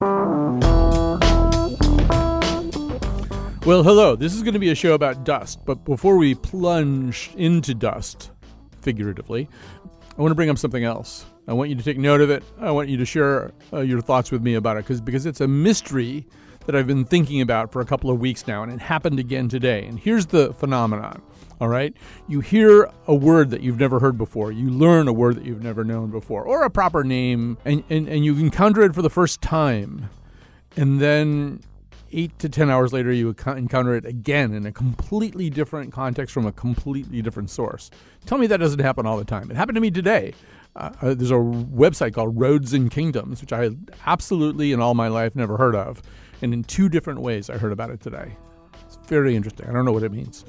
Well, hello. This is going to be a show about dust, but before we plunge into dust, figuratively, I want to bring up something else. I want you to take note of it. I want you to share uh, your thoughts with me about it because because it's a mystery that I've been thinking about for a couple of weeks now, and it happened again today. And here's the phenomenon. All right, you hear a word that you've never heard before. You learn a word that you've never known before, or a proper name, and, and, and you encounter it for the first time. And then eight to 10 hours later, you encounter it again in a completely different context from a completely different source. Tell me that doesn't happen all the time. It happened to me today. Uh, uh, there's a website called Roads and Kingdoms, which I absolutely in all my life never heard of. And in two different ways, I heard about it today. It's very interesting. I don't know what it means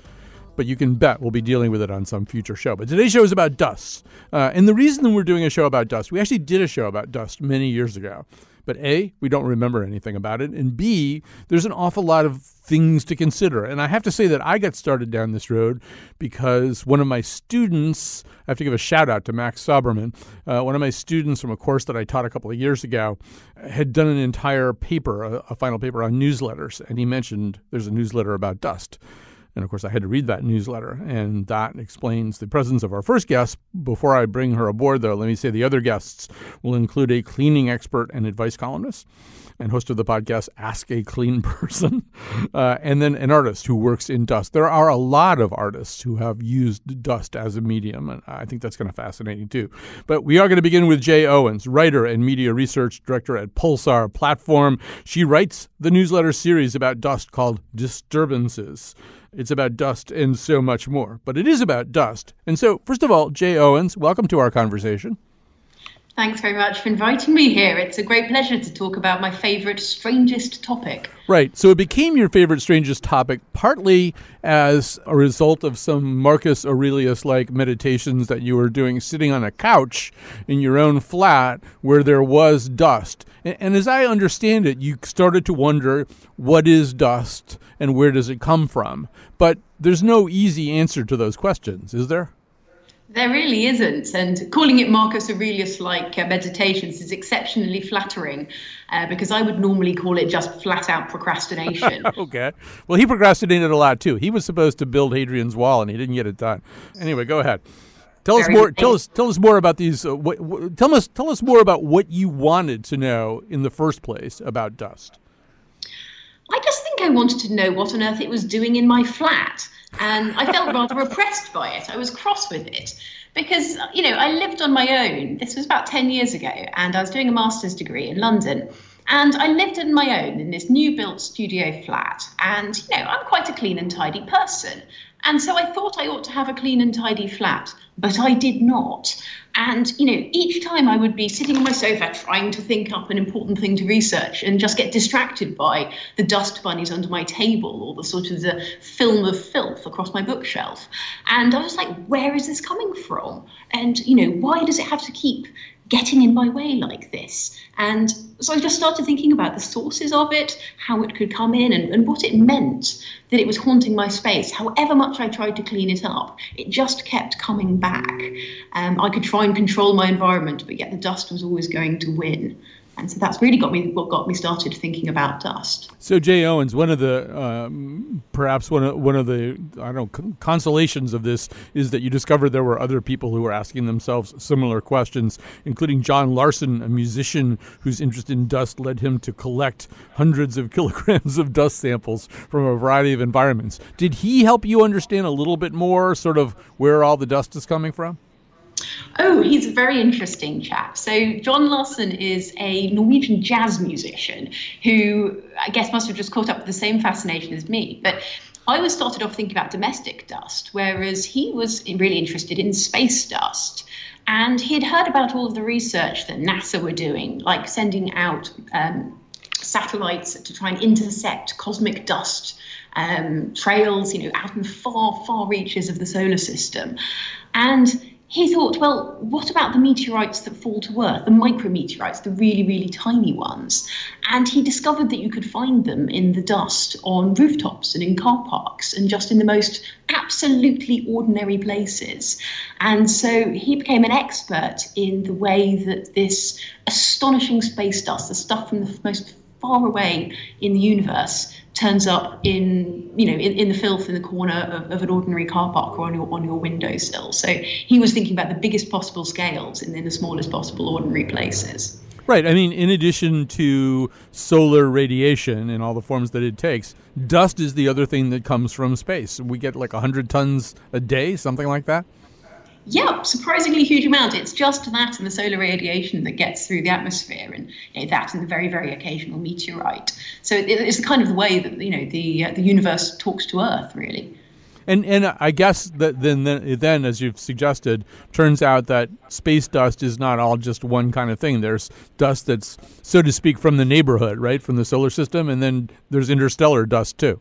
but you can bet we'll be dealing with it on some future show. But today's show is about dust. Uh, and the reason we're doing a show about dust, we actually did a show about dust many years ago. But A, we don't remember anything about it. And B, there's an awful lot of things to consider. And I have to say that I got started down this road because one of my students, I have to give a shout out to Max Soberman, uh, one of my students from a course that I taught a couple of years ago, had done an entire paper, a, a final paper on newsletters. And he mentioned there's a newsletter about dust. And of course, I had to read that newsletter, and that explains the presence of our first guest. Before I bring her aboard, though, let me say the other guests will include a cleaning expert and advice columnist and host of the podcast Ask a Clean Person, uh, and then an artist who works in dust. There are a lot of artists who have used dust as a medium, and I think that's kind of fascinating too. But we are going to begin with Jay Owens, writer and media research director at Pulsar Platform. She writes the newsletter series about dust called Disturbances. It's about dust and so much more, but it is about dust. And so, first of all, Jay Owens, welcome to our conversation. Thanks very much for inviting me here. It's a great pleasure to talk about my favorite, strangest topic. Right. So it became your favorite, strangest topic partly as a result of some Marcus Aurelius like meditations that you were doing sitting on a couch in your own flat where there was dust. And, and as I understand it, you started to wonder what is dust and where does it come from? But there's no easy answer to those questions, is there? There really isn't. And calling it Marcus Aurelius like uh, meditations is exceptionally flattering uh, because I would normally call it just flat out procrastination. okay. Well, he procrastinated a lot too. He was supposed to build Hadrian's Wall and he didn't get it done. Anyway, go ahead. Tell Very us more. Tell us. Tell us more about these. Uh, what, what, tell us. Tell us more about what you wanted to know in the first place about dust. I just think I wanted to know what on earth it was doing in my flat. And I felt rather oppressed by it. I was cross with it because, you know, I lived on my own. This was about 10 years ago, and I was doing a master's degree in London. And I lived on my own in this new built studio flat. And, you know, I'm quite a clean and tidy person. And so I thought I ought to have a clean and tidy flat, but I did not. And, you know, each time I would be sitting on my sofa trying to think up an important thing to research and just get distracted by the dust bunnies under my table or the sort of the film of filth across my bookshelf. And I was like, where is this coming from? And, you know, why does it have to keep getting in my way like this? And so I just started thinking about the sources of it, how it could come in, and, and what it meant that it was haunting my space. However much I tried to clean it up, it just kept coming back. Um, I could try and control my environment, but yet the dust was always going to win. And so that's really got me what got me started thinking about dust. So Jay Owens, one of the um, perhaps one of one of the I don't know consolations of this is that you discovered there were other people who were asking themselves similar questions, including Jon Larsen, a musician whose interest in dust led him to collect hundreds of kilograms of dust samples from a variety of environments. Did he help you understand a little bit more, sort of where all the dust is coming from? Oh, he's a very interesting chap. So, Jon Larsen is a Norwegian jazz musician who I guess must have just caught up with the same fascination as me. But I was started off thinking about domestic dust, whereas he was really interested in space dust. And he'd heard about all of the research that NASA were doing, like sending out um, satellites to try and intercept cosmic dust um, trails, you know, out in far, far reaches of the solar system. And he thought, well, what about the meteorites that fall to Earth, the micrometeorites, the really, really tiny ones? And he discovered that you could find them in the dust on rooftops and in car parks and just in the most absolutely ordinary places. And so he became an expert in the way that this astonishing space dust, the stuff from the most far away in the universe, turns up in you know in, in the filth in the corner of, of, an ordinary car park or on your on your windowsill. So he was thinking about the biggest possible scales in, in the smallest possible ordinary places. Right. I mean, in addition to solar radiation and all the forms that it takes, dust is the other thing that comes from space. We get like 100 tons a day, something like that. Yeah, surprisingly huge amount. It's just that and the solar radiation that gets through the atmosphere, and you know, that and the very, very occasional meteorite. So it's the kind of the way that you know the uh, the universe talks to Earth, really. And and I guess that then then as you've suggested, turns out that space dust is not all just one kind of thing. There's dust that's so to speak from the neighborhood, right, from the solar system, and then there's interstellar dust too.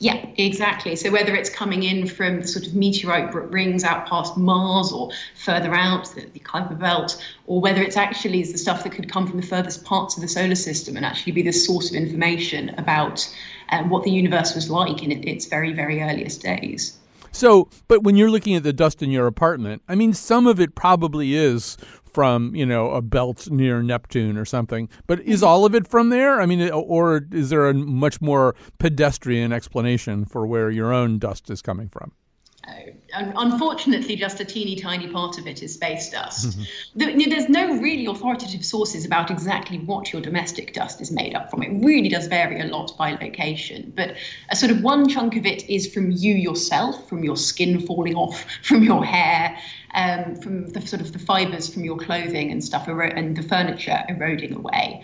Yeah, exactly. So whether it's coming in from the sort of meteorite rings out past Mars or further out, the, the Kuiper Belt, or whether it's actually the stuff that could come from the furthest parts of the solar system and actually be the source of information about uh, what the universe was like in its very, very earliest days. So, but when you're looking at the dust in your apartment, I mean, some of it probably is from you know a belt near Neptune or something. But is mm-hmm. all of it from there? I mean, or is there a much more pedestrian explanation for where your own dust is coming from? Unfortunately, just a teeny tiny part of it is space dust. There's no really authoritative sources about exactly what your domestic dust is made up from. It really does vary a lot by location, but a sort of one chunk of it is from you yourself, from your skin falling off, from your hair, um, from the sort of the fibers from your clothing and stuff, and the furniture eroding away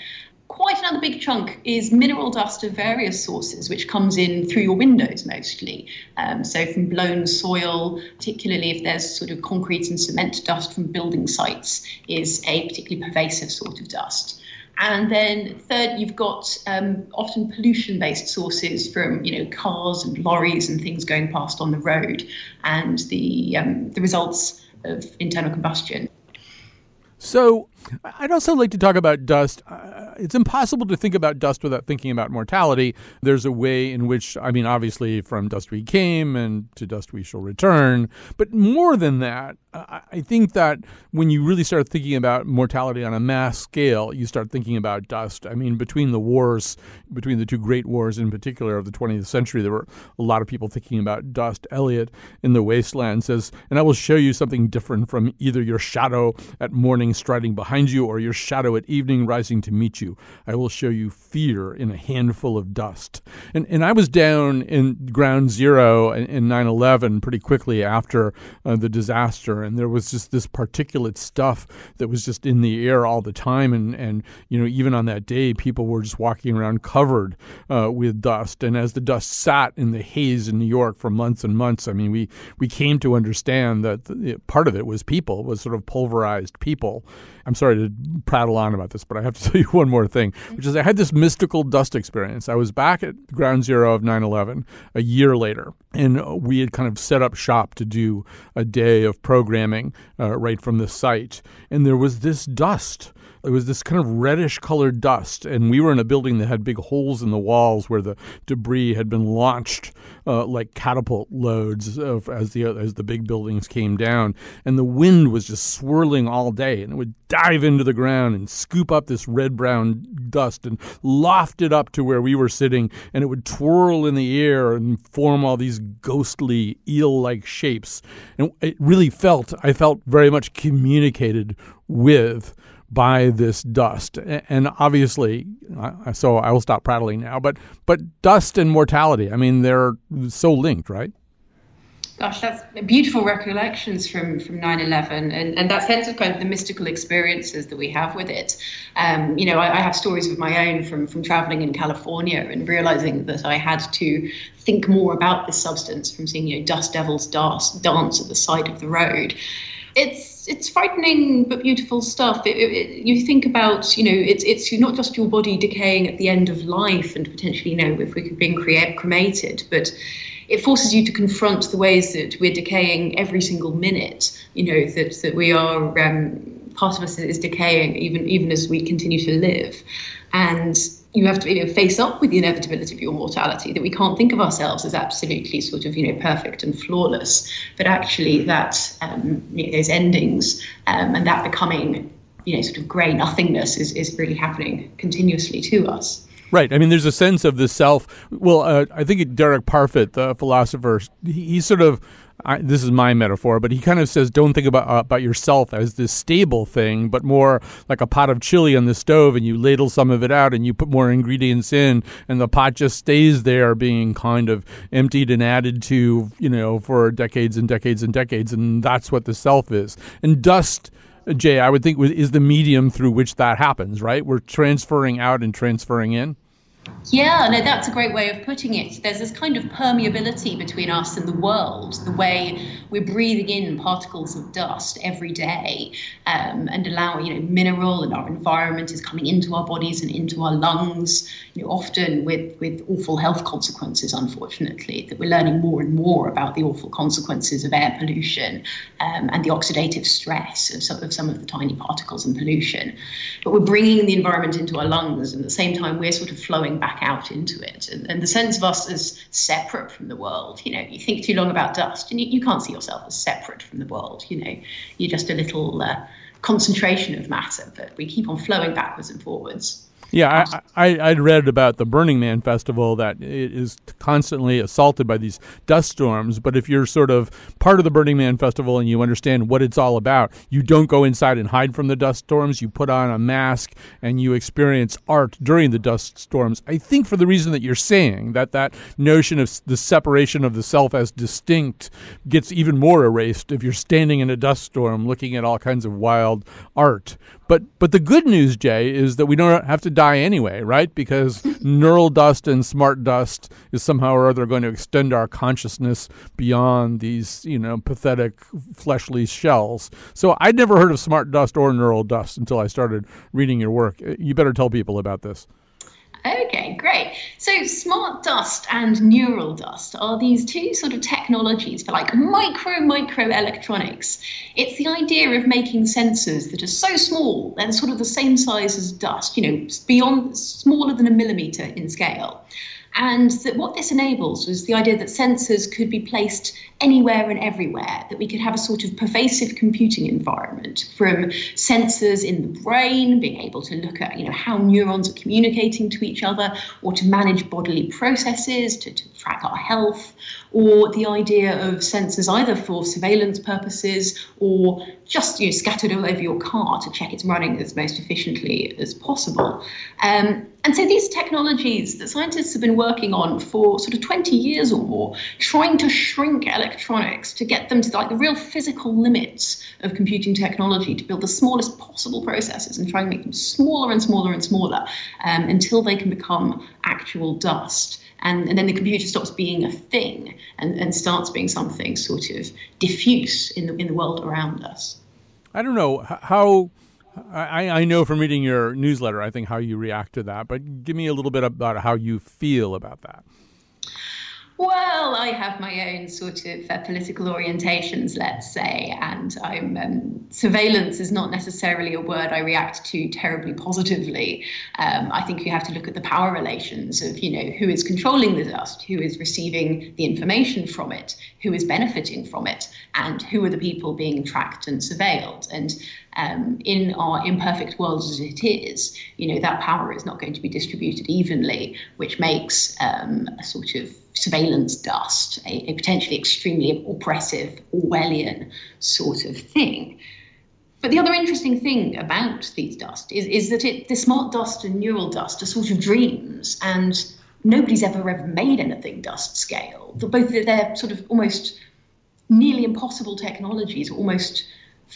quite another big chunk is mineral dust of various sources, which comes in through your windows mostly. Um, so, from blown soil, particularly if there's sort of concrete and cement dust from building sites, is a particularly pervasive sort of dust. And then third, you've got um, often pollution-based sources from you know cars and lorries and things going past on the road, and the um, the results of internal combustion. So, I'd also like to talk about dust. Uh, it's impossible to think about dust without thinking about mortality. There's a way in which, I mean, obviously, from dust we came and to dust we shall return. But more than that, I think that when you really start thinking about mortality on a mass scale, you start thinking about dust. I mean, between the wars, between the two great wars in particular of the 20th century, there were a lot of people thinking about dust. Eliot in The Wasteland says, And I will show you something different from either your shadow at morning striding behind you or your shadow at evening rising to meet you. I will show you fear in a handful of dust. And, and I was down in ground zero in 9 11 pretty quickly after uh, the disaster and there was just this particulate stuff that was just in the air all the time. And, and you know, even on that day, people were just walking around covered uh, with dust. And as the dust sat in the haze in New York for months and months, I mean, we, we came to understand that the, part of it was people, was sort of pulverized people. I'm sorry to prattle on about this, but I have to tell you one more thing, which is I had this mystical dust experience. I was back at ground zero of 9 11 a year later, and we had kind of set up shop to do a day of programming uh, right from the site. And there was this dust it was this kind of reddish colored dust, and we were in a building that had big holes in the walls where the debris had been launched uh, like catapult loads of, as the as the big buildings came down, and the wind was just swirling all day, and it would dive into the ground and scoop up this red brown dust and loft it up to where we were sitting, and it would twirl in the air and form all these ghostly eel-like shapes, and it really felt I felt very much communicated with by this dust. And obviously, so I will stop prattling now. But but dust and mortality, I mean, they're so linked, right? Gosh, that's beautiful recollections from from 9/11, and and that sense of kind of the mystical experiences that we have with it. Um, you know, I, I, have stories of my own from from traveling in California and realizing that I had to think more about this substance from seeing you know dust devils dance dance at the side of the road. It's it's frightening but beautiful stuff. It, it, you think about, you know, it's it's not just your body decaying at the end of life and potentially, you know, if we could be cremated, but it forces you to confront the ways that we're decaying every single minute. You know that that we are um, part of us is decaying even even as we continue to live, and you have to you know, face up with the inevitability of your mortality. That we can't think of ourselves as absolutely sort of you know perfect and flawless, but actually that um, you know, those endings um, and that becoming you know sort of grey nothingness is is really happening continuously to us. Right. I mean, there's a sense of the self. Well, uh, I think Derek Parfit, the philosopher, he, he sort of. I, this is my metaphor, but he kind of says, don't think about uh, about yourself as this stable thing, but more like a pot of chili on the stove, and you ladle some of it out, and you put more ingredients in, and the pot just stays there, being kind of emptied and added to, you know, for decades and decades and decades, and that's what the self is. And dust Jay, I would think is the medium through which that happens, right? We're transferring out and transferring in. Yeah, no, that's a great way of putting it. There's this kind of permeability between us and the world, the way we're breathing in particles of dust every day um, and allow, you know, mineral and our environment is coming into our bodies and into our lungs, you know, often with, with awful health consequences, unfortunately, that we're learning more and more about the awful consequences of air pollution um, and the oxidative stress of some, of some of the tiny particles and pollution. But we're bringing the environment into our lungs and at the same time we're sort of flowing back out into it. And, and, the sense of us as separate from the world, you know, you think too long about dust and you, you can't see yourself as separate from the world, you know, you're just a little uh, concentration of matter, but we keep on flowing backwards and forwards. Yeah, I, I, would read about the Burning Man festival that it is constantly assaulted by these dust storms. But if you're sort of part of the Burning Man festival and you understand what it's all about, you don't go inside and hide from the dust storms. You put on a mask and you experience art during the dust storms. I think for the reason that you're saying that that notion of the separation of the self as distinct gets even more erased if you're standing in a dust storm looking at all kinds of wild art. But but the good news, Jay, is that we don't have to die anyway, right? Because neural dust and smart dust is somehow or other going to extend our consciousness beyond these, you know, pathetic fleshly shells. So I'd never heard of smart dust or neural dust until I started reading your work. You better tell people about this. Okay, great. So, smart dust and neural dust are these two sort of technologies for like micro, micro electronics. It's the idea of making sensors that are so small, they're sort of the same size as dust, you know, beyond smaller than a millimeter in scale. And that what this enables was the idea that sensors could be placed anywhere and everywhere, that we could have a sort of pervasive computing environment from sensors in the brain, being able to look at you know, how neurons are communicating to each other, or to manage bodily processes, to, to track our health, or the idea of sensors either for surveillance purposes or just you know, scattered all over your car to check it's running as most efficiently as possible. Um, and so these technologies that scientists have been working on for sort of 20 years or more, trying to shrink electronics to get them to like the real physical limits of computing technology to build the smallest possible processes and try and make them smaller and smaller and smaller um, until they can become actual dust. And, and, then the computer stops being a thing and, and starts being something sort of diffuse in the in the world around us. I don't know how I, I know from reading your newsletter, I think how you react to that, but give me a little bit about how you feel about that. Well, I have my own sort of uh, political orientations, let's say, and um, surveillance is not necessarily a word I react to terribly positively. Um, I think you have to look at the power relations of, you know, who is controlling the dust, who is receiving the information from it, who is benefiting from it, and who are the people being tracked and surveilled. And um, in our imperfect world as it is, you know, that power is not going to be distributed evenly, which makes um, a sort of surveillance dust, a, a potentially extremely oppressive, Orwellian sort of thing. But the other interesting thing about these dust is, is that it, the smart dust and neural dust are sort of dreams, and nobody's ever ever made anything dust scale. They're both they're sort of almost nearly impossible technologies, almost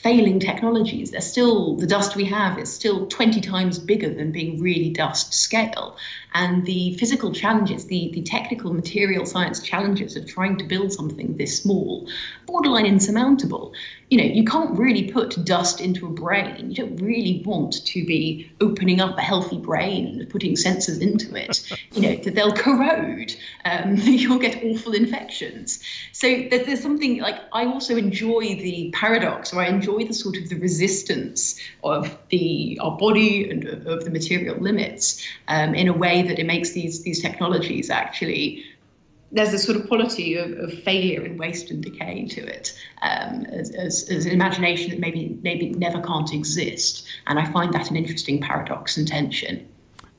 failing technologies. They're still the dust we have is still 20 times bigger than being really dust scale. And the physical challenges, the, the technical material science challenges of trying to build something this small, borderline insurmountable. You know, you can't really put dust into a brain. You don't really want to be opening up a healthy brain and putting sensors into it. You know, that they'll corrode. Um, you'll get awful infections. So there's, there's something like I also enjoy the paradox, or I enjoy the sort of the resistance of the our body and of, of the material limits um, in a way that it makes these these technologies actually there's a sort of quality of, of failure and waste and decay to it um, as, as, as, an imagination that maybe maybe never can't exist and I find that an interesting paradox and tension.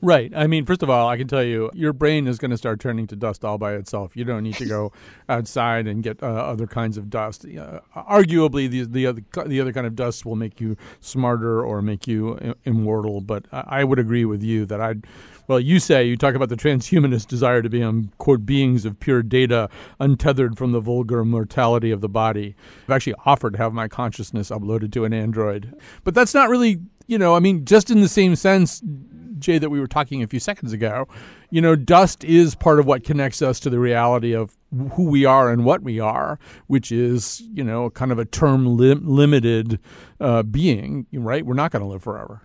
Right. I mean, first of all, I can tell you, your brain is going to start turning to dust all by itself. You don't need to go outside and get uh, other kinds of dust. Uh, arguably, the the other the other kind of dust will make you smarter or make you immortal. But I would agree with you that I'd. Well, you say you talk about the transhumanist desire to be um, quote beings of pure data, untethered from the vulgar mortality of the body. I've actually offered to have my consciousness uploaded to an android, but that's not really you know. I mean, just in the same sense Jay, that we were talking a few seconds ago, you know, dust is part of what connects us to the reality of who we are and what we are, which is, you know, kind of a term limited uh, being, right? We're not going to live forever.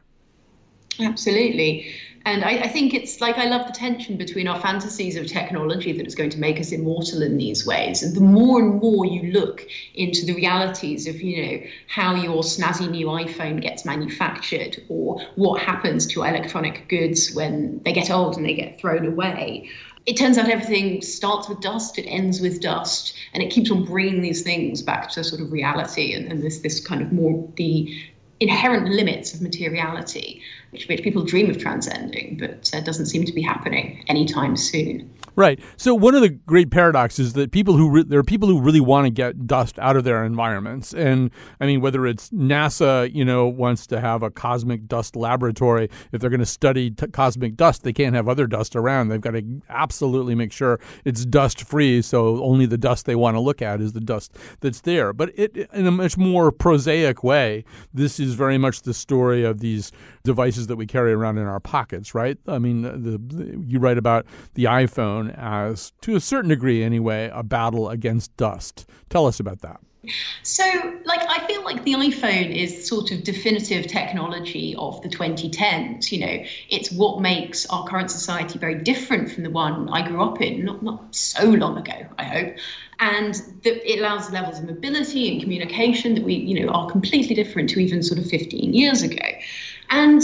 Absolutely. And I, I, think it's like I love the tension between our fantasies of technology that is going to make us immortal in these ways. And the more and more you look into the realities of, you know, how your snazzy new iPhone gets manufactured or what happens to electronic goods when they get old and they get thrown away, it turns out everything starts with dust, it ends with dust, and it keeps on bringing these things back to sort of reality and, and this this kind of more the inherent limits of materiality, which, which people dream of transcending, but uh, doesn't seem to be happening anytime soon. Right. So one of the great paradoxes is that people who re- there are people who really want to get dust out of their environments, and I mean whether it's NASA, you know, wants to have a cosmic dust laboratory. If they're going to study t- cosmic dust, they can't have other dust around. They've got to absolutely make sure it's dust free. So only the dust they want to look at is the dust that's there. But it, in a much more prosaic way, this is very much the story of these devices that we carry around in our pockets, right? I mean, the, the you write about the iPhone as, to a certain degree anyway, a battle against dust. Tell us about that. So, like, I feel like the iPhone is sort of definitive technology of the 2010s. You know, it's what makes our current society very different from the one I grew up in, not, not so long ago, I hope. And the, it allows levels of mobility and communication that we, you know, are completely different to even sort of 15 years ago. And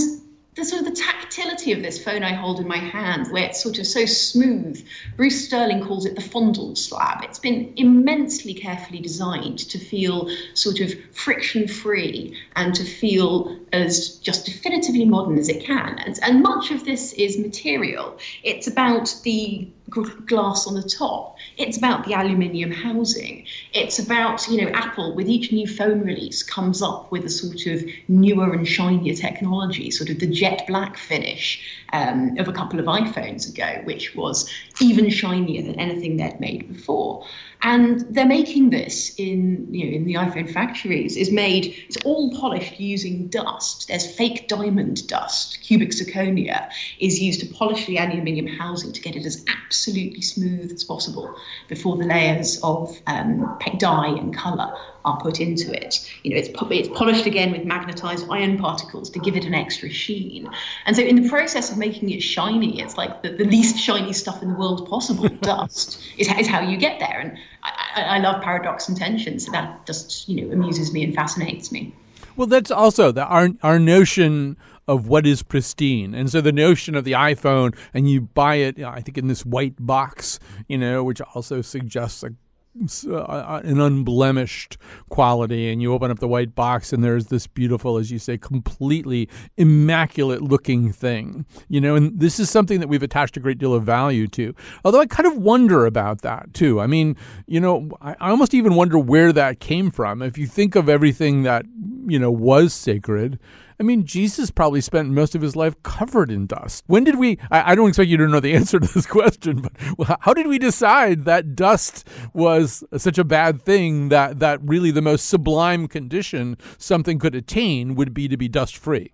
the sort of the tactility of this phone I hold in my hand, where it's sort of so smooth. Bruce Sterling calls it the fondle slab. It's been immensely carefully designed to feel sort of friction free and to feel as just definitively modern as it can. And, and much of this is material. It's about the glass on the top. It's about the aluminium housing. It's about, you know, Apple with each new phone release comes up with a sort of newer and shinier technology, sort of the jet black finish um, of a couple of iPhones ago, which was even shinier than anything they'd made before. And they're making this in, you know, in the iPhone factories. is made. It's all polished using dust. There's fake diamond dust. Cubic zirconia is used to polish the aluminium housing to get it as absolutely smooth as possible before the layers of um, dye and color are put into it. You know, it's, it's polished again with magnetized iron particles to give it an extra sheen. And so, in the process of making it shiny, it's like the, the least shiny stuff in the world possible, dust, is, is how you get there. And I, I love paradox and tension, so that just you know amuses me and fascinates me. Well, that's also the, our our notion of what is pristine. And so the notion of the iPhone, and you buy it, I think, in this white box, you know, which also suggests a Uh, uh, uh, an unblemished quality and you open up the white box and there's this beautiful as you say completely immaculate looking thing you know and this is something that we've attached a great deal of value to. Although i kind of wonder about that too. I mean you know i, I almost even wonder where that came from. If you think of everything that you know was sacred I mean, Jesus probably spent most of his life covered in dust. When did we? I, I, don't expect you to know the answer to this question, but how did we decide that dust was such a bad thing that that really the most sublime condition something could attain would be to be dust free?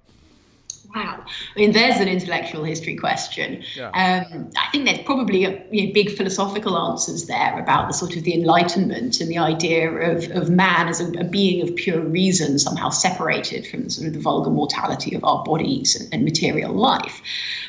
Wow. I mean, there's an intellectual history question. Yeah. Um, I think there's probably a, you know, big philosophical answers there about the sort of the Enlightenment and the idea of, of man as a, a being of pure reason, somehow separated from the sort of the vulgar mortality of our bodies and, and material life.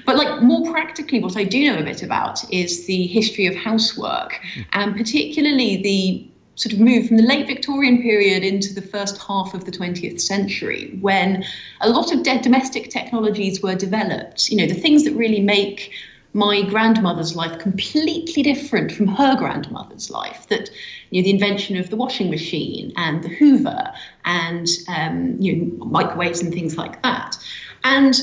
But like more practically, what I do know a bit about is the history of housework, mm. and particularly the sort of move from the late Victorian period into the first half of the 20th century, when a lot of domestic technologies were developed. You know, the things that really make my grandmother's life completely different from her grandmother's life. That you know, the invention of the washing machine and the Hoover and um, you know microwaves and things like that. And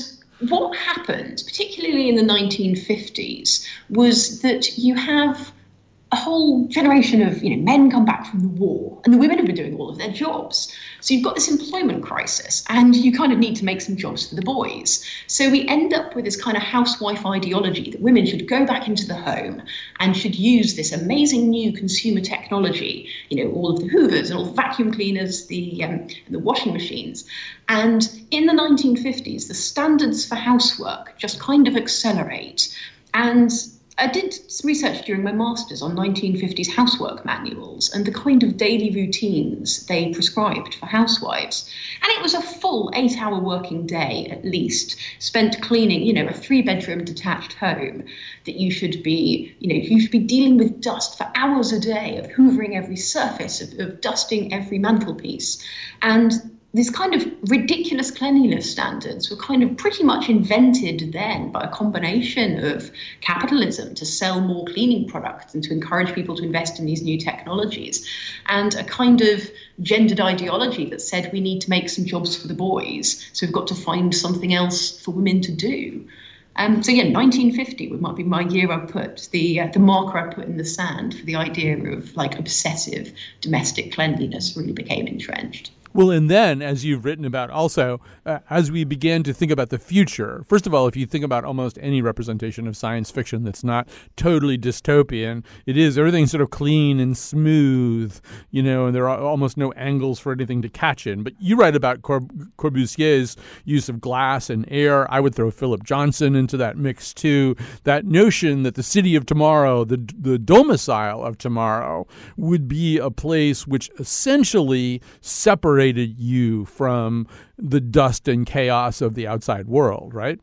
what happened, particularly in the 1950s, was that you have a whole generation of you know men come back from the war and the women have been doing all of their jobs. So you've got this employment crisis and you kind of need to make some jobs for the boys. So we end up with this kind of housewife ideology that women should go back into the home and should use this amazing new consumer technology you know all of the hoovers and all the vacuum cleaners the um, the washing machines. And in the 1950s the standards for housework just kind of accelerate. And I did some research during my master's on 1950s housework manuals and the kind of daily routines they prescribed for housewives. And it was a full eight hour working day at least, spent cleaning, you know, a three bedroom detached home that you should be, you know, you should be dealing with dust for hours a day, of hoovering every surface, of, of dusting every mantelpiece. And these kind of ridiculous cleanliness standards were kind of pretty much invented then by a combination of capitalism to sell more cleaning products and to encourage people to invest in these new technologies, and a kind of gendered ideology that said we need to make some jobs for the boys, so we've got to find something else for women to do. Um, so yeah, 1950 would might be my year I put the uh, the marker I put in the sand for the idea of like obsessive domestic cleanliness really became entrenched. Well, and then, as you've written about also, uh, as we began to think about the future, first of all, if you think about almost any representation of science fiction that's not totally dystopian, it is everything's sort of clean and smooth, you know, and there are almost no angles for anything to catch in. But you write about Corbusier's use of glass and air. I would throw Philip Johnson into that mix too. That notion that the city of tomorrow, the, the domicile of tomorrow, would be a place which essentially separates you from the dust and chaos of the outside world, right?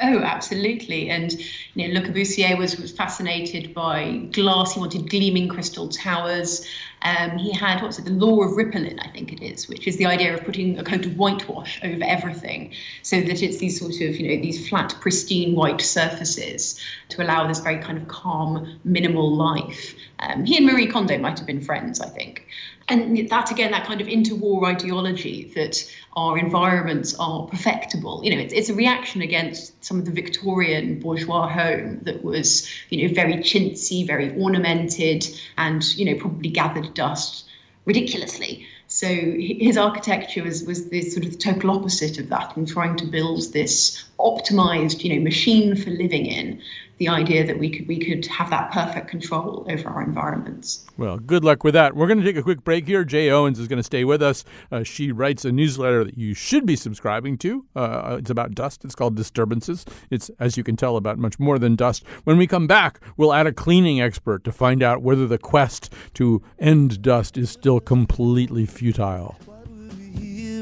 Oh, absolutely. And you know, Le Corbusier was, was fascinated by glass. He wanted gleaming crystal towers. Um, he had what's it, the law of Ripolin, I think it is, which is the idea of putting a coat of whitewash over everything, so that it's these sort of you know these flat, pristine white surfaces to allow this very kind of calm, minimal life. Um, he and Marie Kondo might have been friends, I think. And that again that kind of interwar ideology that our environments are perfectible. You know it's, it's a reaction against some of the victorian bourgeois home that was you know very chintzy very ornamented and you know probably gathered dust ridiculously. So his architecture was, was this sort of the total opposite of that and trying to build this optimized you know machine for living in the idea that we could we could have that perfect control over our environments. Well, good luck with that. We're going to take a quick break here. Jay Owens is going to stay with us. Uh, she writes a newsletter that you should be subscribing to. Uh, it's about dust. It's called Disturbances. It's as you can tell about much more than dust. When we come back, we'll add a cleaning expert to find out whether the quest to end dust is still completely futile.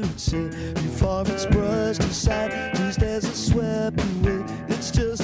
Before it's brushed aside, these days swept away. It's just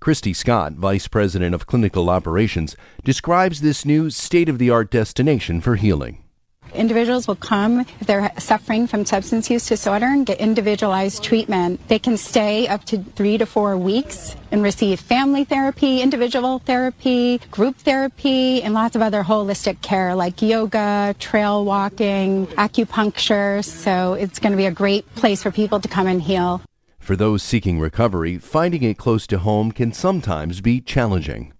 Christy Scott, Vice President of Clinical Operations, describes this new state of the art destination for healing. Individuals will come if they're suffering from substance use disorder and get individualized treatment. They can stay up to three to four weeks and receive family therapy, individual therapy, group therapy, and lots of other holistic care like yoga, trail walking, acupuncture. So it's going to be a great place for people to come and heal. For those seeking recovery, finding it close to home can sometimes be challenging.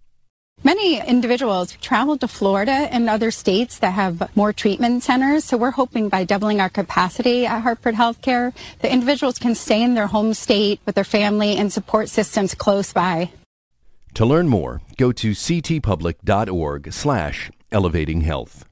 Many individuals travel to Florida and other states that have more treatment centers. So we're hoping by doubling our capacity at Hartford Healthcare, the individuals can stay in their home state with their family and support systems close by. To learn more, go to ctpublic.org slash elevating health.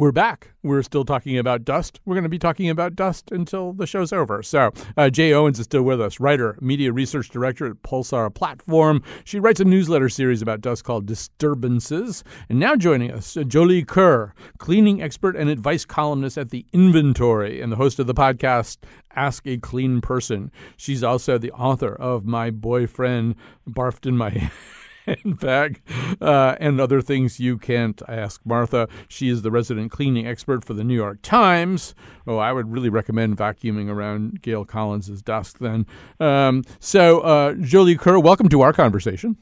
We're back. We're still talking about dust. We're going to be talking about dust until the show's over. So, uh, Jay Owens is still with us, writer, media research director at Pulsar Platform. She writes a newsletter series about dust called Disturbances. And now joining us, uh, Jolie Kerr, cleaning expert and advice columnist at The Inventory and the host of the podcast Ask a Clean Person. She's also the author of My Boyfriend Barfed in My handbag, uh, and other things you can't ask Martha. She is the resident cleaning expert for the New York Times. Oh, I would really recommend vacuuming around Gail Collins's desk then. Um, so, uh, Jolie Kerr, welcome to our conversation.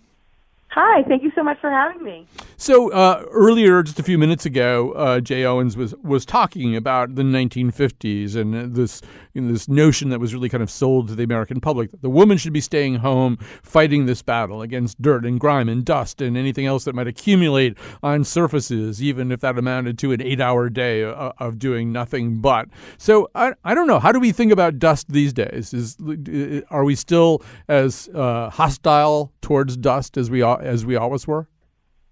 Hi, thank you so much for having me. So uh, earlier, just a few minutes ago, uh, Jay Owens was was talking about the 1950s and this you know, this notion that was really kind of sold to the American public that the woman should be staying home fighting this battle against dirt and grime and dust and anything else that might accumulate on surfaces, even if that amounted to an eight-hour day of, of doing nothing but. So I, I don't know. How do we think about dust these days? Is are we still as uh, hostile towards dust as we as we always were?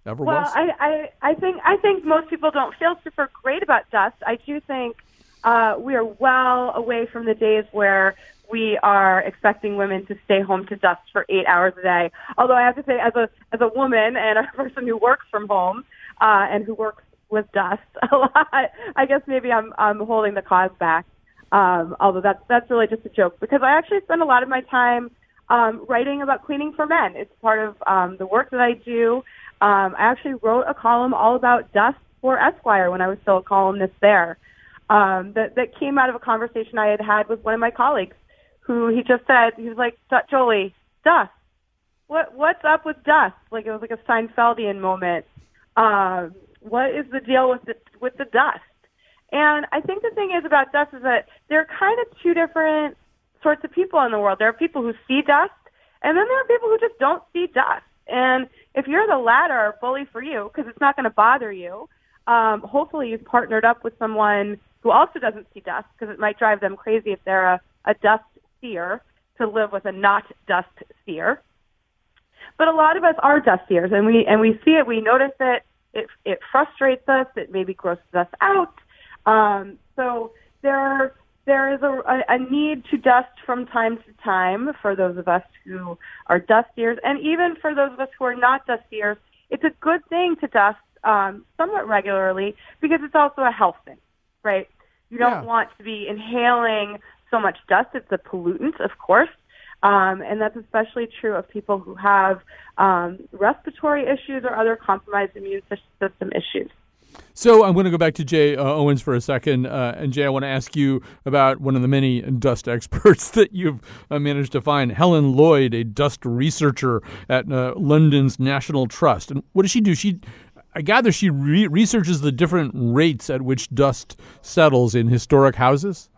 Ever well, was? I, I, I think I think most people don't feel super great about dust. I do think uh, we are well away from the days where we are expecting women to stay home to dust for eight hours a day. Although I have to say, as a as a woman and a person who works from home uh, and who works with dust a lot, I guess maybe I'm I'm holding the cause back. Um, although that's that's really just a joke because I actually spend a lot of my time um, writing about cleaning for men. It's part of um, the work that I do. Um, I actually wrote a column all about dust for Esquire when I was still a columnist there. Um, that that came out of a conversation I had had with one of my colleagues, who he just said he was like, Jolie, dust. What what's up with dust? Like it was like a Seinfeldian moment. Um, what is the deal with the with the dust? And I think the thing is about dust is that there are kind of two different sorts of people in the world. There are people who see dust, and then there are people who just don't see dust. And if you're the latter, bully for you because it's not going to bother you. Um, hopefully, you've partnered up with someone who also doesn't see dust because it might drive them crazy if they're a, a dust seer to live with a not dust seer. But a lot of us are dust seers, and we and we see it. We notice it. It it frustrates us. It maybe grosses us out. Um, so there are there is a, a, need to dust from time to time for those of us who are dust seers, and even for those of us who are not dust seers, it's a good thing to dust um, somewhat regularly because it's also a health thing, right? You don't yeah. want to be inhaling so much dust. It's a pollutant, of course, um, and that's especially true of people who have um, respiratory issues or other compromised immune system issues. So I'm going to go back to Jay uh, Owens for a second, uh, and Jay, I want to ask you about one of the many dust experts that you've uh, managed to find, Helen Lloyd, a dust researcher at uh, London's National Trust. And what does she do? She, I gather, she re- researches the different rates at which dust settles in historic houses.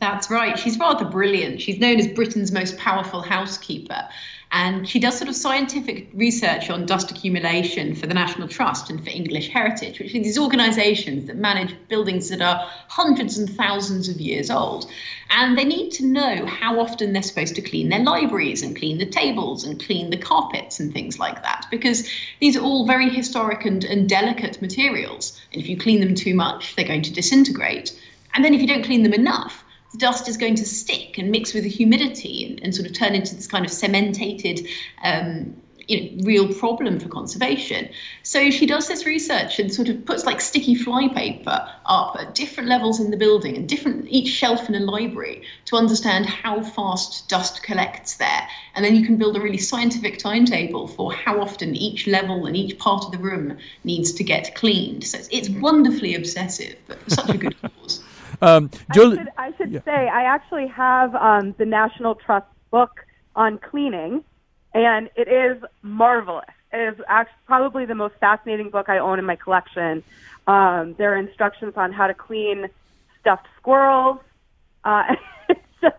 That's right. She's rather brilliant. She's known as Britain's most powerful housekeeper. And she does sort of scientific research on dust accumulation for the National Trust and for English Heritage, which are these organizations that manage buildings that are hundreds and thousands of years old. And they need to know how often they're supposed to clean their libraries and clean the tables and clean the carpets and things like that, because these are all very historic and, and delicate materials. And if you clean them too much, they're going to disintegrate. And then if you don't clean them enough, dust is going to stick and mix with the humidity and, and sort of turn into this kind of cementated um, you know, real problem for conservation. So she does this research and sort of puts like sticky flypaper up at different levels in the building and different each shelf in a library to understand how fast dust collects there. And then you can build a really scientific timetable for how often each level and each part of the room needs to get cleaned. So it's, it's wonderfully obsessive, but such a good cause. Um, I should, I should yeah. say I actually have um, the National Trust book on cleaning, and it is marvelous. It is actually probably the most fascinating book I own in my collection. Um, there are instructions on how to clean stuffed squirrels. Uh, it's just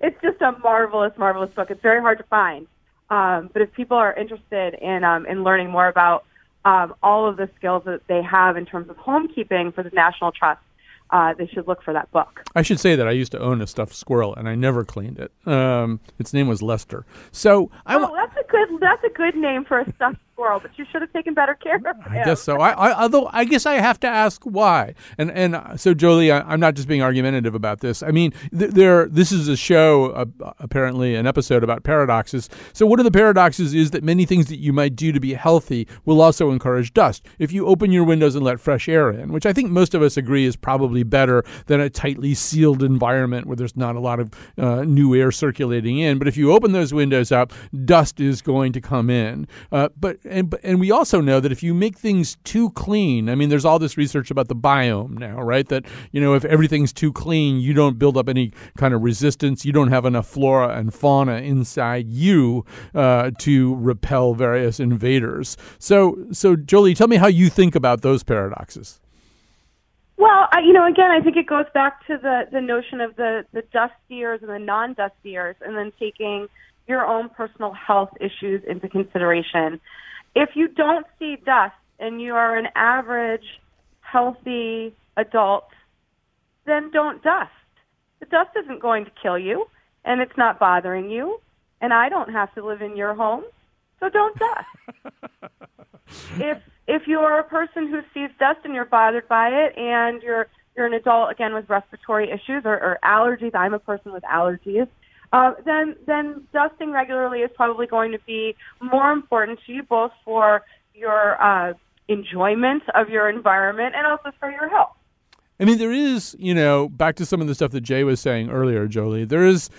it's just a marvelous, marvelous book. It's very hard to find, um, but if people are interested in um, in learning more about um, all of the skills that they have in terms of homekeeping for the National Trust, uh, they should look for that book. I should say that I used to own a stuffed squirrel and I never cleaned it. Um, its name was Lester. So I. Oh, that's good. That's a good name for a stuffed squirrel, but you should have taken better care of him. I guess so. I, I, although I guess I have to ask why. And and uh, so Jolie, I, am not just being argumentative about this. I mean, th- there. This is a show, uh, apparently an episode about paradoxes. So one of the paradoxes is that many things that you might do to be healthy will also encourage dust. If you open your windows and let fresh air in, which I think most of us agree is probably better than a tightly sealed environment where there's not a lot of uh, new air circulating in. But if you open those windows up, dust is going to come in. Uh, but and and we also know that if you make things too clean, I mean, there's all this research about the biome now, right? That you know, if everything's too clean, you don't build up any kind of resistance. You don't have enough flora and fauna inside you uh, to repel various invaders. So, so Jolie, tell me how you think about those paradoxes. Well, I, you know, again, I think it goes back to the the notion of the the dust seers and the non-dust seers, and then taking your own personal health issues into consideration if you don't see dust and you are an average, healthy adult, then don't dust. The dust isn't going to kill you, and it's not bothering you, and I don't have to live in your home, so don't dust. if if you're a person who sees dust and you're bothered by it, and you're you're an adult again with respiratory issues or, or allergies, I'm a person with allergies uh, then then dusting regularly is probably going to be more important to you both for your uh, enjoyment of your environment and also for your health. I mean, there is, you know, back to some of the stuff that Jay was saying earlier, Jolie, there is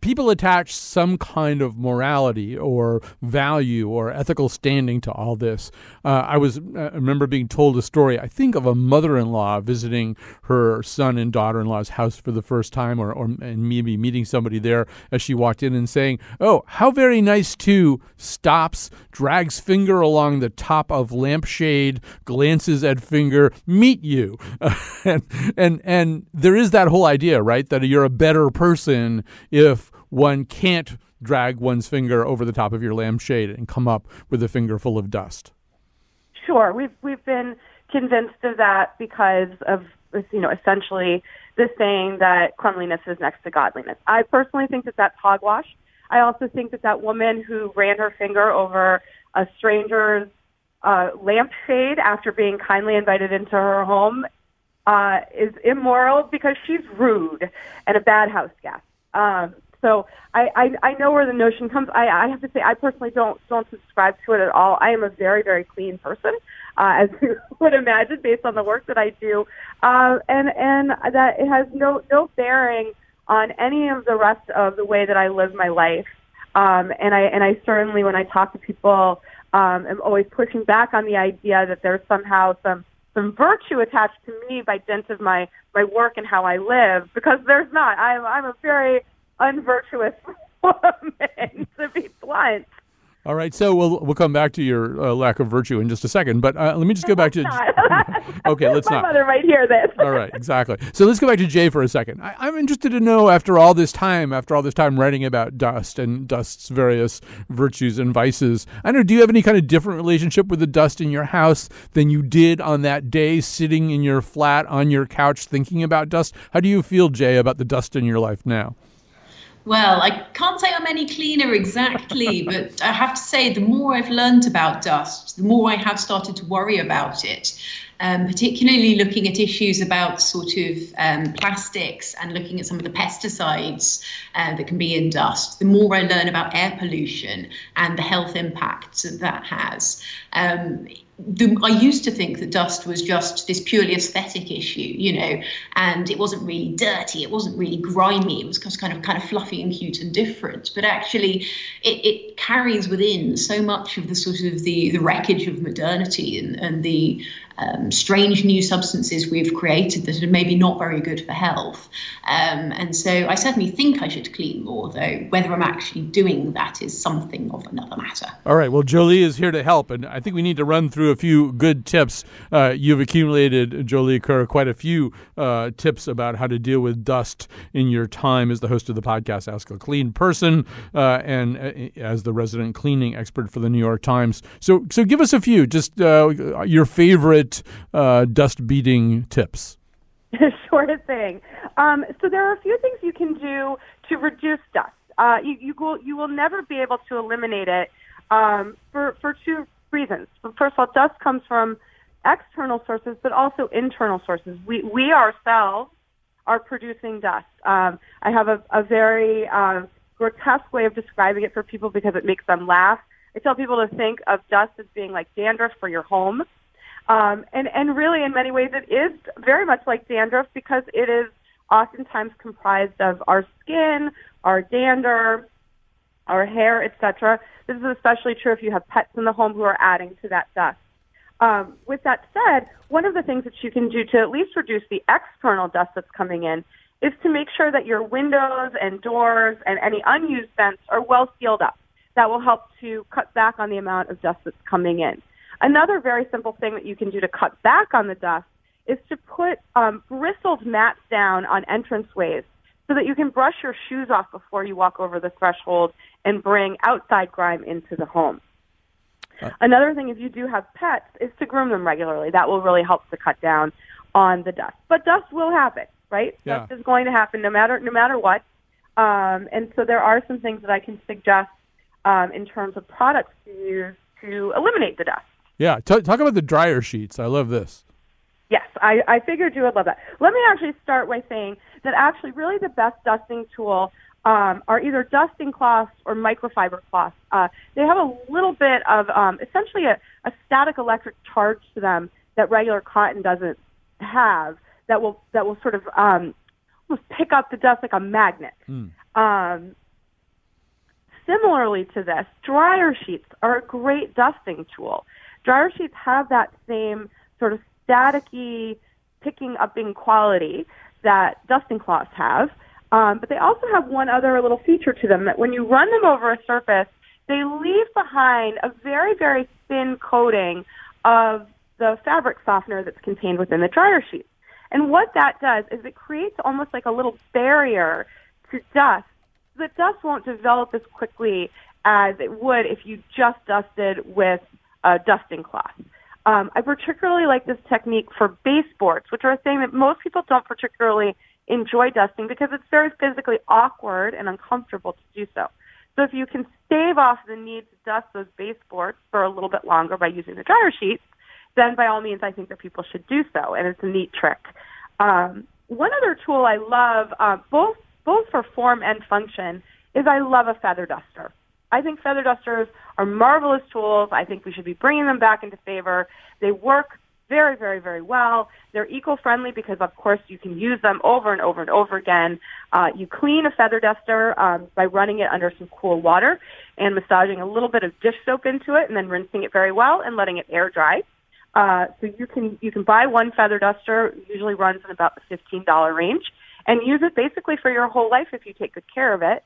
people attach some kind of morality or value or ethical standing to all this. Uh, I was uh, I remember being told a story. I think of a mother-in-law visiting her son and daughter-in-law's house for the first time, or, or and maybe meeting somebody there as she walked in and saying, "Oh, how very nice too." Stops, drags finger along the top of lampshade, glances at finger, meet you, and and and there is that whole idea, right, that you're a better person if one can't drag one's finger over the top of your lampshade and come up with a finger full of dust? Sure, we've we've been convinced of that because of you know essentially the saying that cleanliness is next to godliness. I personally think that that's hogwash. I also think that that woman who ran her finger over a stranger's uh, lampshade after being kindly invited into her home uh, is immoral because she's rude and a bad house guest. Um, so I, I, I know where the notion comes. I, I have to say I personally don't don't subscribe to it at all. I am a very very clean person, uh, as you would imagine, based on the work that I do, uh, and and that it has no no bearing on any of the rest of the way that I live my life. Um, and I and I certainly when I talk to people, um, am always pushing back on the idea that there's somehow some some virtue attached to me by dint of my my work and how I live because there's not. I'm I'm a very unvirtuous woman, to be blunt. All right, so we'll we'll come back to your uh, lack of virtue in just a second, but uh, let me just go back to. okay, let's My not. My mother might hear this. all right, exactly. So let's go back to Jay for a second. I, am interested to know, after all this time, after all this time writing about dust and dust's various virtues and vices, I don't know. Do you have any kind of different relationship with the dust in your house than you did on that day, sitting in your flat on your couch thinking about dust? How do you feel, Jay, about the dust in your life now? Well, I can't say I'm any cleaner exactly, but I have to say the more I've learned about dust, the more I have started to worry about it. um, particularly looking at issues about sort of um, plastics and looking at some of the pesticides uh, that can be in dust, the more I learn about air pollution and the health impacts that that has. Um, the, I used to think that dust was just this purely aesthetic issue, you know, and it wasn't really dirty, it wasn't really grimy, it was just kind of kind of fluffy and cute and different. But actually, it, it carries within so much of the sort of the the wreckage of modernity and, and the um, strange new substances we've created that are maybe not very good for health. Um, and so I certainly think I should clean more, though whether I'm actually doing that is something of another matter. All right. Well, Jolie is here to help, and I think we need to run through a few good tips. Uh, you've accumulated, Jolie Kerr, quite a few uh, tips about how to deal with dust in your time as the host of the podcast Ask a Clean Person uh, and uh, as the resident cleaning expert for the New York Times. So, so give us a few, just uh, your favorite uh, dust beating tips? sure thing. Um, so there are a few things you can do to reduce dust. Uh, you, you, will you will never be able to eliminate it um, for for two reasons. First of all, dust comes from external sources, but also internal sources. We we ourselves are producing dust. Um, I have a, a very uh, grotesque way of describing it for people because it makes them laugh. I tell people to think of dust as being like dandruff for your home. Um, and, and really, in many ways, it is very much like dandruff because it is oftentimes comprised of our skin, our dander, our hair, etc. This is especially true if you have pets in the home who are adding to that dust. Um, with that said, one of the things that you can do to at least reduce the external dust that's coming in is to make sure that your windows and doors and any unused vents are well sealed up. That will help to cut back on the amount of dust that's coming in. Another very simple thing that you can do to cut back on the dust is to put um, bristled mats down on entranceways so that you can brush your shoes off before you walk over the threshold and bring outside grime into the home. Uh, Another thing, if you do have pets, is to groom them regularly. That will really help to cut down on the dust. But dust will happen, right? Yeah. Dust is going to happen no matter no matter what. Um, and so there are some things that I can suggest um, in terms of products to use to eliminate the dust. Yeah, T- talk about the dryer sheets. I love this. Yes, I, I figured you would love that. Let me actually start by saying that actually, really, the best dusting tool um, are either dusting cloths or microfiber cloths. Uh, they have a little bit of um, essentially a, a static electric charge to them that regular cotton doesn't have. That will that will sort of um, almost pick up the dust like a magnet. Mm. Um, similarly to this, dryer sheets are a great dusting tool. Dryer sheets have that same sort of staticky picking upping quality that dusting cloths have. Um, but they also have one other little feature to them that when you run them over a surface, they leave behind a very, very thin coating of the fabric softener that's contained within the dryer sheet. And what that does is it creates almost like a little barrier to dust that dust won't develop as quickly as it would if you just dusted with uh, dusting cloth. Um, I particularly like this technique for baseboards, which are a thing that most people don't particularly enjoy dusting because it's very physically awkward and uncomfortable to do so. So if you can stave off the need to dust those baseboards for a little bit longer by using the dryer sheets, then by all means, I think that people should do so, and it's a neat trick. Um, one other tool I love, uh, both both for form and function, is I love a feather duster. I think feather dusters are marvelous tools. I think we should be bringing them back into favor. They work very, very, very well. They're eco-friendly because, of course, you can use them over and over and over again. Uh, you clean a feather duster um, by running it under some cool water and massaging a little bit of dish soap into it, and then rinsing it very well and letting it air dry. Uh, so you can you can buy one feather duster. Usually runs in about the fifteen dollar range, and use it basically for your whole life if you take good care of it.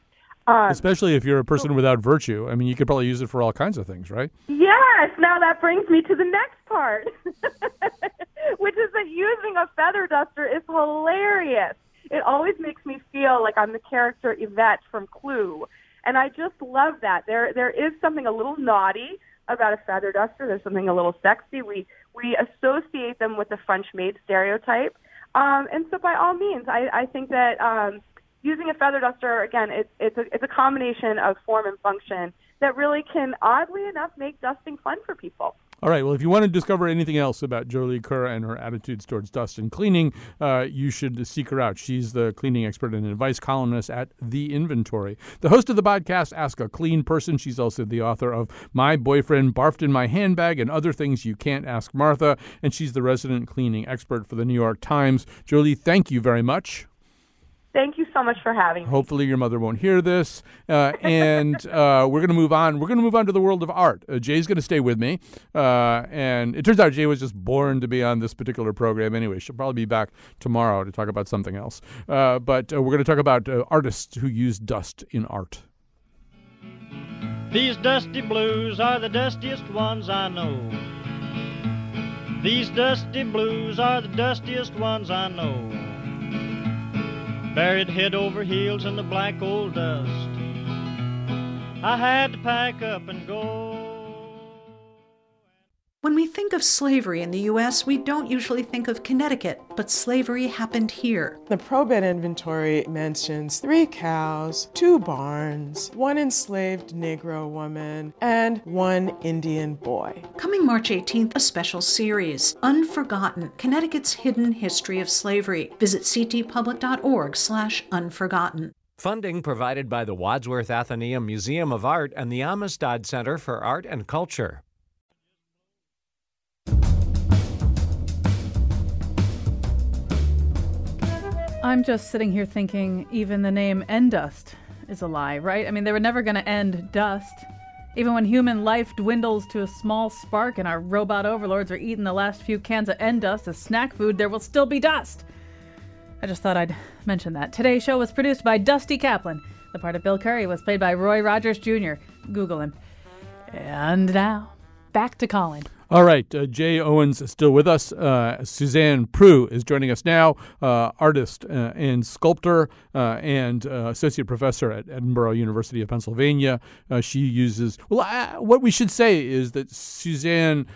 Um, Especially if you're a person without virtue. I mean, you could probably use it for all kinds of things, right? Yes. Now that brings me to the next part, which is that using a feather duster is hilarious. It always makes me feel like I'm the character Yvette from Clue, and I just love that. There, there is something a little naughty about a feather duster. There's something a little sexy. We we associate them with the French maid stereotype, um, and so by all means, I, I think that. Um, using a feather duster, again, it's it's a, it's a combination of form and function that really can, oddly enough, make dusting fun for people. All right. Well, if you want to discover anything else about Jolie Kerr and her attitudes towards dust and cleaning, uh, you should seek her out. She's the cleaning expert and advice columnist at The Inventory. The host of the podcast, Ask a Clean Person. She's also the author of My Boyfriend Barfed in My Handbag and Other Things You Can't Ask Martha. And she's the resident cleaning expert for the New York Times. Jolie, thank you very much. Thank you so much for having me. Hopefully, your mother won't hear this. Uh, and uh, we're going to move on. We're going to move on to the world of art. Uh, Jay's going to stay with me. Uh, and it turns out Jay was just born to be on this particular program anyway. She'll probably be back tomorrow to talk about something else. Uh, but uh, we're going to talk about artists who use dust in art. These dusty blues are the dustiest ones I know. These dusty blues are the dustiest ones I know buried head over heels in the black old dust. I had to pack up and go. When we think of slavery in the U.S., we don't usually think of Connecticut, but slavery happened here. The probate inventory mentions three cows, two barns, one enslaved Negro woman, and one Indian boy. Coming March 18th, a special series, Unforgotten, Connecticut's Hidden History of Slavery. Visit ctpublic.org slash unforgotten. Funding provided by the Wadsworth Atheneum Museum of Art and the Amistad Center for Art and Culture. I'm just sitting here thinking even the name Endust is a lie, right? I mean, they were never going to end dust. Even when human life dwindles to a small spark and our robot overlords are eating the last few cans of Endust as snack food, there will still be dust. I just thought I'd mention that. Today's show was produced by Dusty Kaplan. The part of Bill Curry was played by Roy Rogers Jr. Google him. And now, back to Colin. All right, uh, Jay Owens is still with us. Uh, Suzanne Proulx is joining us now, uh, artist uh, and sculptor uh, and uh, associate professor at Edinboro University of Pennsylvania. she uses, well, what we should say is that Suzanne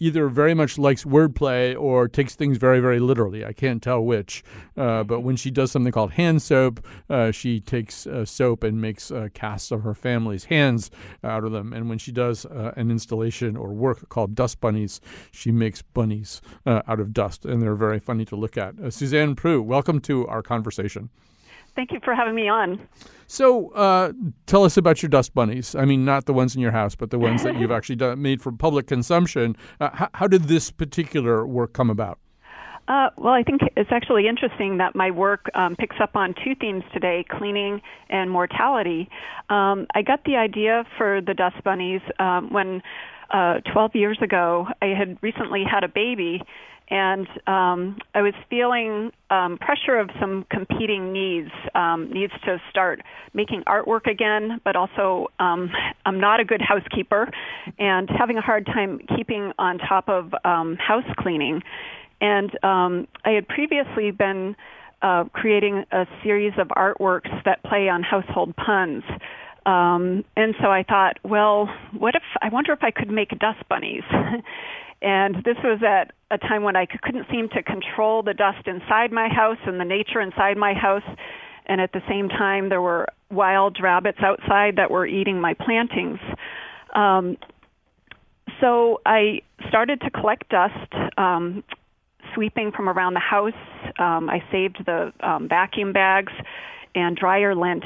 either very much likes wordplay or takes things very, very literally. I can't tell which. but when she does something called hand soap, she takes soap and makes casts of her family's hands out of them. And when she does an installation or work called dust bunnies. She makes bunnies uh, out of dust, and they're very funny to look at. Uh, Suzanne Proulx, welcome to our conversation. Thank you for having me on. So, uh, tell us about your dust bunnies. I mean, not the ones in your house, but the ones that you've actually done, made for public consumption. Uh, how, how, did this particular work come about? Uh, well, I think it's actually interesting that my work um, picks up on two themes today cleaning and mortality. Um, I got the idea for the dust bunnies um, when uh, 12 years ago, I had recently had a baby, and um, I was feeling um, pressure of some competing needs. Um, needs to start making artwork again, but also um, I'm not a good housekeeper, and having a hard time keeping on top of um, house cleaning. And um, I had previously been uh, creating a series of artworks that play on household puns. Um, and so I thought, well, what if I wonder if I could make dust bunnies? and this was at a time when I couldn't seem to control the dust inside my house and the nature inside my house. And at the same time, there were wild rabbits outside that were eating my plantings. Um, so I started to collect dust, um, sweeping from around the house. Um, I saved the um, vacuum bags and dryer lint,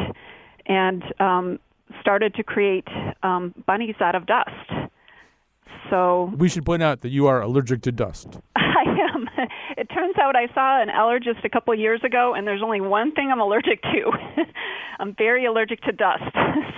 and um, started to create um, bunnies out of dust. So we should point out that you are allergic to dust. I am. It turns out I saw an allergist a couple of years ago, and there's only one thing I'm allergic to. I'm very allergic to dust.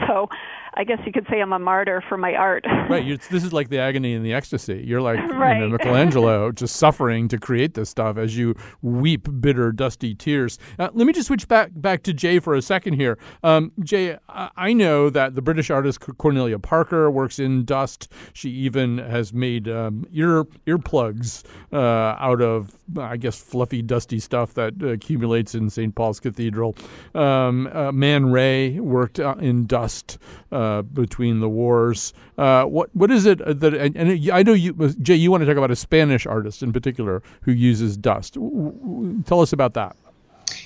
So I guess you could say I'm a martyr for my art. right. this is like the agony and the ecstasy. You're like right. you know, Michelangelo, just suffering to create this stuff as you weep bitter, dusty tears. Uh, let me just switch back back to Jay for a second here. Um, Jay, I know that the British artist Cornelia Parker works in dust. She even has made um, ear earplugs uh, out of, I guess, fluffy, dusty stuff that accumulates in St. Paul's Cathedral. Um, uh, Man Ray worked uh, in dust. Uh, uh, between the wars. Uh, what what is it that and I know you Jay you want to talk about a Spanish artist in particular who uses dust. Tell us about that.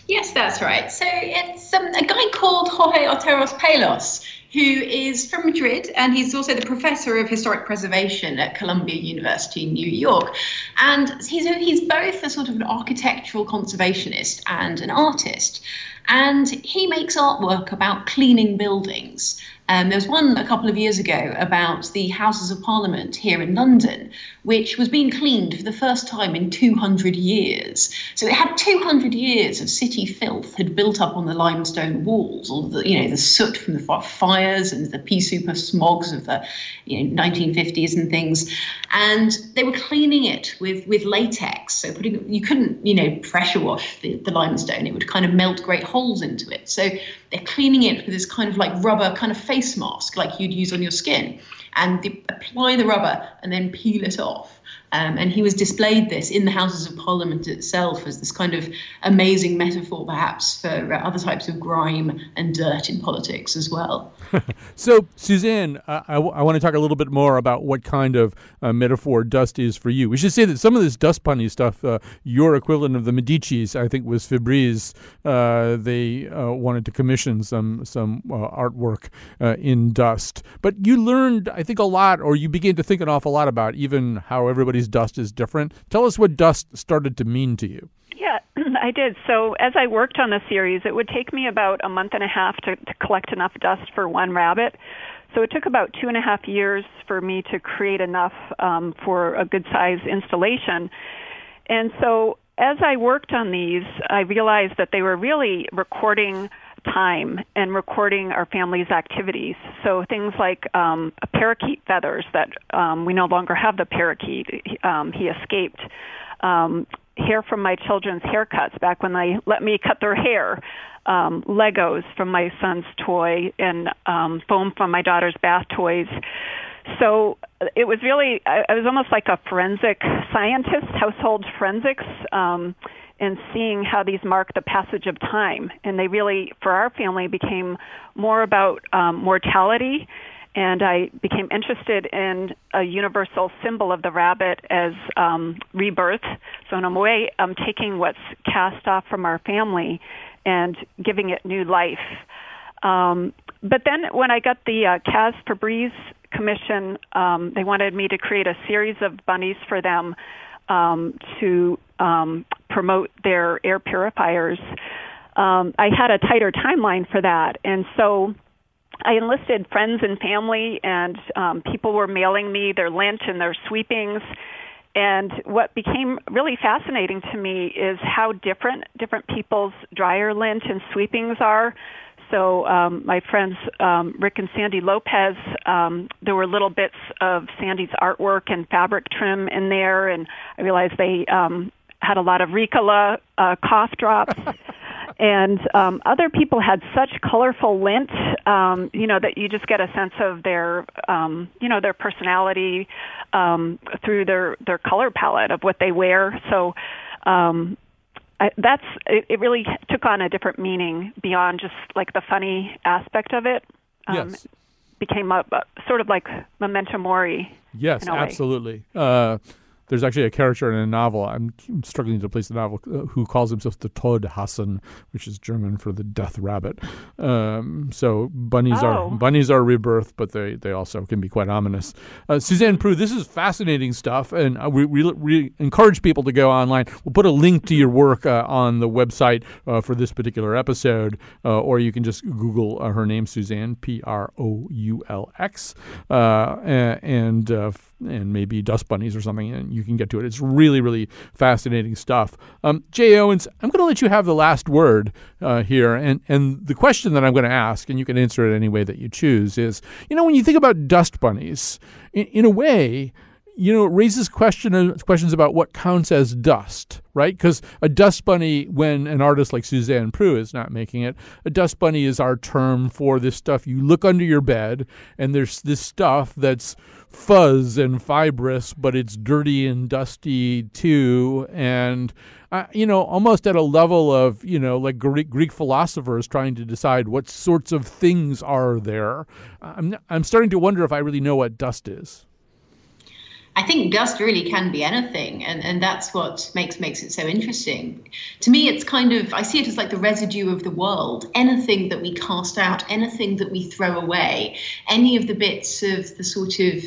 Yes, that's right. So it's um, a guy called Jorge Otero-Pailos, who is from Madrid and he's also the professor of historic preservation at Columbia University in New York. And he's, he's both a sort of an architectural conservationist and an artist. And he makes artwork about cleaning buildings. Um, there was one a couple of years ago about the Houses of Parliament here in London, which was being cleaned for the first time in 200 years. So it had 200 years of city filth had built up on the limestone walls, all the you know the soot from the fires and the pea soup of smogs of the you know 1950s and things, and they were cleaning it with with latex. So putting you couldn't you know pressure wash the, the limestone; it would kind of melt great holes into it. So they're cleaning it with this kind of like rubber kind of face mask like you'd use on your skin and apply the rubber and then peel it off um, and he was displayed this in the Houses of Parliament itself as this kind of amazing metaphor, perhaps, for uh, other types of grime and dirt in politics as well. so, Suzanne, I, want to talk a little bit more about what kind of uh, metaphor dust is for you. We should say that some of this dust bunny stuff, uh, your equivalent of the Medicis, I think, was Febreze. Uh, they uh, wanted to commission some some artwork in dust, but you learned, I think, a lot, or you began to think an awful lot about even how everybody everybody's dust is different. Tell us what dust started to mean to you. Yeah, I did. So as I worked on the series, it would take me about a month and a half to, to collect enough dust for one rabbit. So it took about two and a half years for me to create enough um, for a good size installation. And so as I worked on these, I realized that they were really recording time and recording our family's activities. So things like um, parakeet feathers that um, we no longer have the parakeet. Um, he escaped. Um, hair from my children's haircuts back when they let me cut their hair. Um, Legos from my son's toy and um, foam from my daughter's bath toys. So it was really, I, I was almost like a forensic scientist, household forensics. Um, and seeing how these mark the passage of time. And they really, for our family, became more about um, mortality. And I became interested in a universal symbol of the rabbit as um, rebirth. So, in a way, I'm taking what's cast off from our family and giving it new life. Um, but then, when I got the uh, Kaz Febreze commission, um, they wanted me to create a series of bunnies for them um, to um, promote their air purifiers. Um, I had a tighter timeline for that, and so I enlisted friends and family, and um, people were mailing me their lint and their sweepings. And what became really fascinating to me is how different different people's dryer lint and sweepings are. So um, my friends um, Rick and Sandy Lopez, um, there were little bits of Sandy's artwork and fabric trim in there, and I realized they um, had a lot of Ricola uh, cough drops. and um, other people had such colorful lint, um, you know, that you just get a sense of their, um, you know, their personality um, through their their color palette of what they wear. So um, I, that's it, it really took on a different meaning beyond just like the funny aspect of it. Um, yes. Became a, a, sort of like memento mori. Yes, absolutely. Uh, there's actually a character in a novel. I'm struggling to place the novel uh, who calls himself the Todhasen, which is German for the death rabbit. Um, so bunnies oh. are bunnies are rebirth, but they, they also can be quite ominous. Uh, Suzanne Proulx, this is fascinating stuff, and uh, we, we, we, encourage people to go online. We'll put a link to your work uh, on the website uh, for this particular episode, uh, or you can just Google her name, Suzanne P R O U L X, and and maybe dust bunnies or something, and you can get to it. It's really, really fascinating stuff. Um, Jay Owens, I'm going to let you have the last word uh, here, and and the question that I'm going to ask, and you can answer it any way that you choose, is you know when you think about dust bunnies, in, in a way, you know, it raises question, questions about what counts as dust, right? Because a dust bunny, when an artist like Suzanne Proulx is not making it, a dust bunny is our term for this stuff. You look under your bed, and there's this stuff that's fuzz and fibrous, but it's dirty and dusty too. And, uh, you know, almost at a level of, you know, like Greek, Greek philosophers trying to decide what sorts of things are there. I'm, I'm starting to wonder if I really know what dust is. I think dust really can be anything, and, and that's what makes makes it so interesting. To me, it's kind of I see it as like the residue of the world. Anything that we cast out, anything that we throw away, any of the bits of the sort of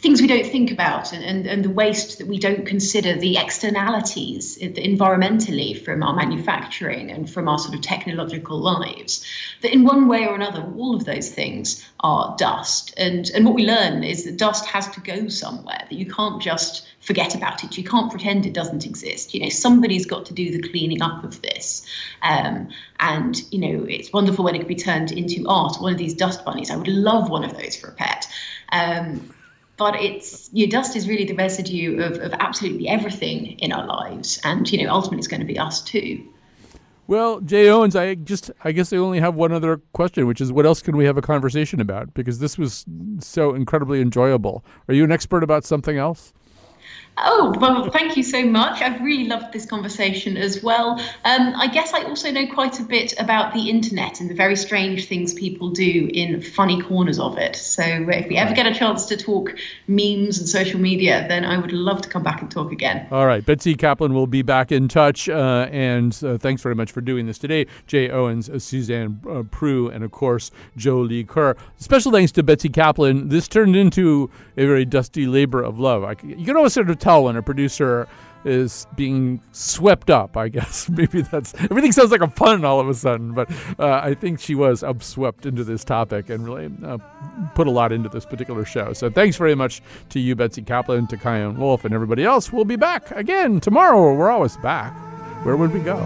things we don't think about and, and, and the waste that we don't consider the externalities environmentally from our manufacturing and from our sort of technological lives that in one way or another all of those things are dust. And and what we learn is that dust has to go somewhere that you can't just forget about it. You can't pretend it doesn't exist. You know somebody's got to do the cleaning up of this. Um, and you know it's wonderful when it can be turned into art one of these dust bunnies. I would love one of those for a pet. Um, but it's your dust is really the residue of, of absolutely everything in our lives. And you know ultimately it's going to be us too. Well jay owens i just i guess i only have one other question which is what else can we have a conversation about? Because this was so incredibly enjoyable. Are you an expert about something else Oh, well, thank you so much. I've really loved this conversation as well. Um, I guess I also know quite a bit about the internet and the very strange things people do in funny corners of it. So if we ever get a chance to talk memes and social media, then I would love to come back and talk again. All right. Betsy Kaplan will be back in touch. Uh, and uh, thanks very much for doing this today. Jay Owens, uh, Suzanne uh, Proulx, and of course, Jolie Kerr. Special thanks to Betsy Kaplan. This turned into a very dusty labor of love. I, you can always sort of tell when a producer is being swept up. I guess maybe that's everything sounds like a pun all of a sudden, but uh, I think she was upswept into this topic and really uh, put a lot into this particular show. So thanks very much to you, Betsy Kaplan, to Chion Wolf, and everybody else. We'll be back again tomorrow. We're always back. Where would we go?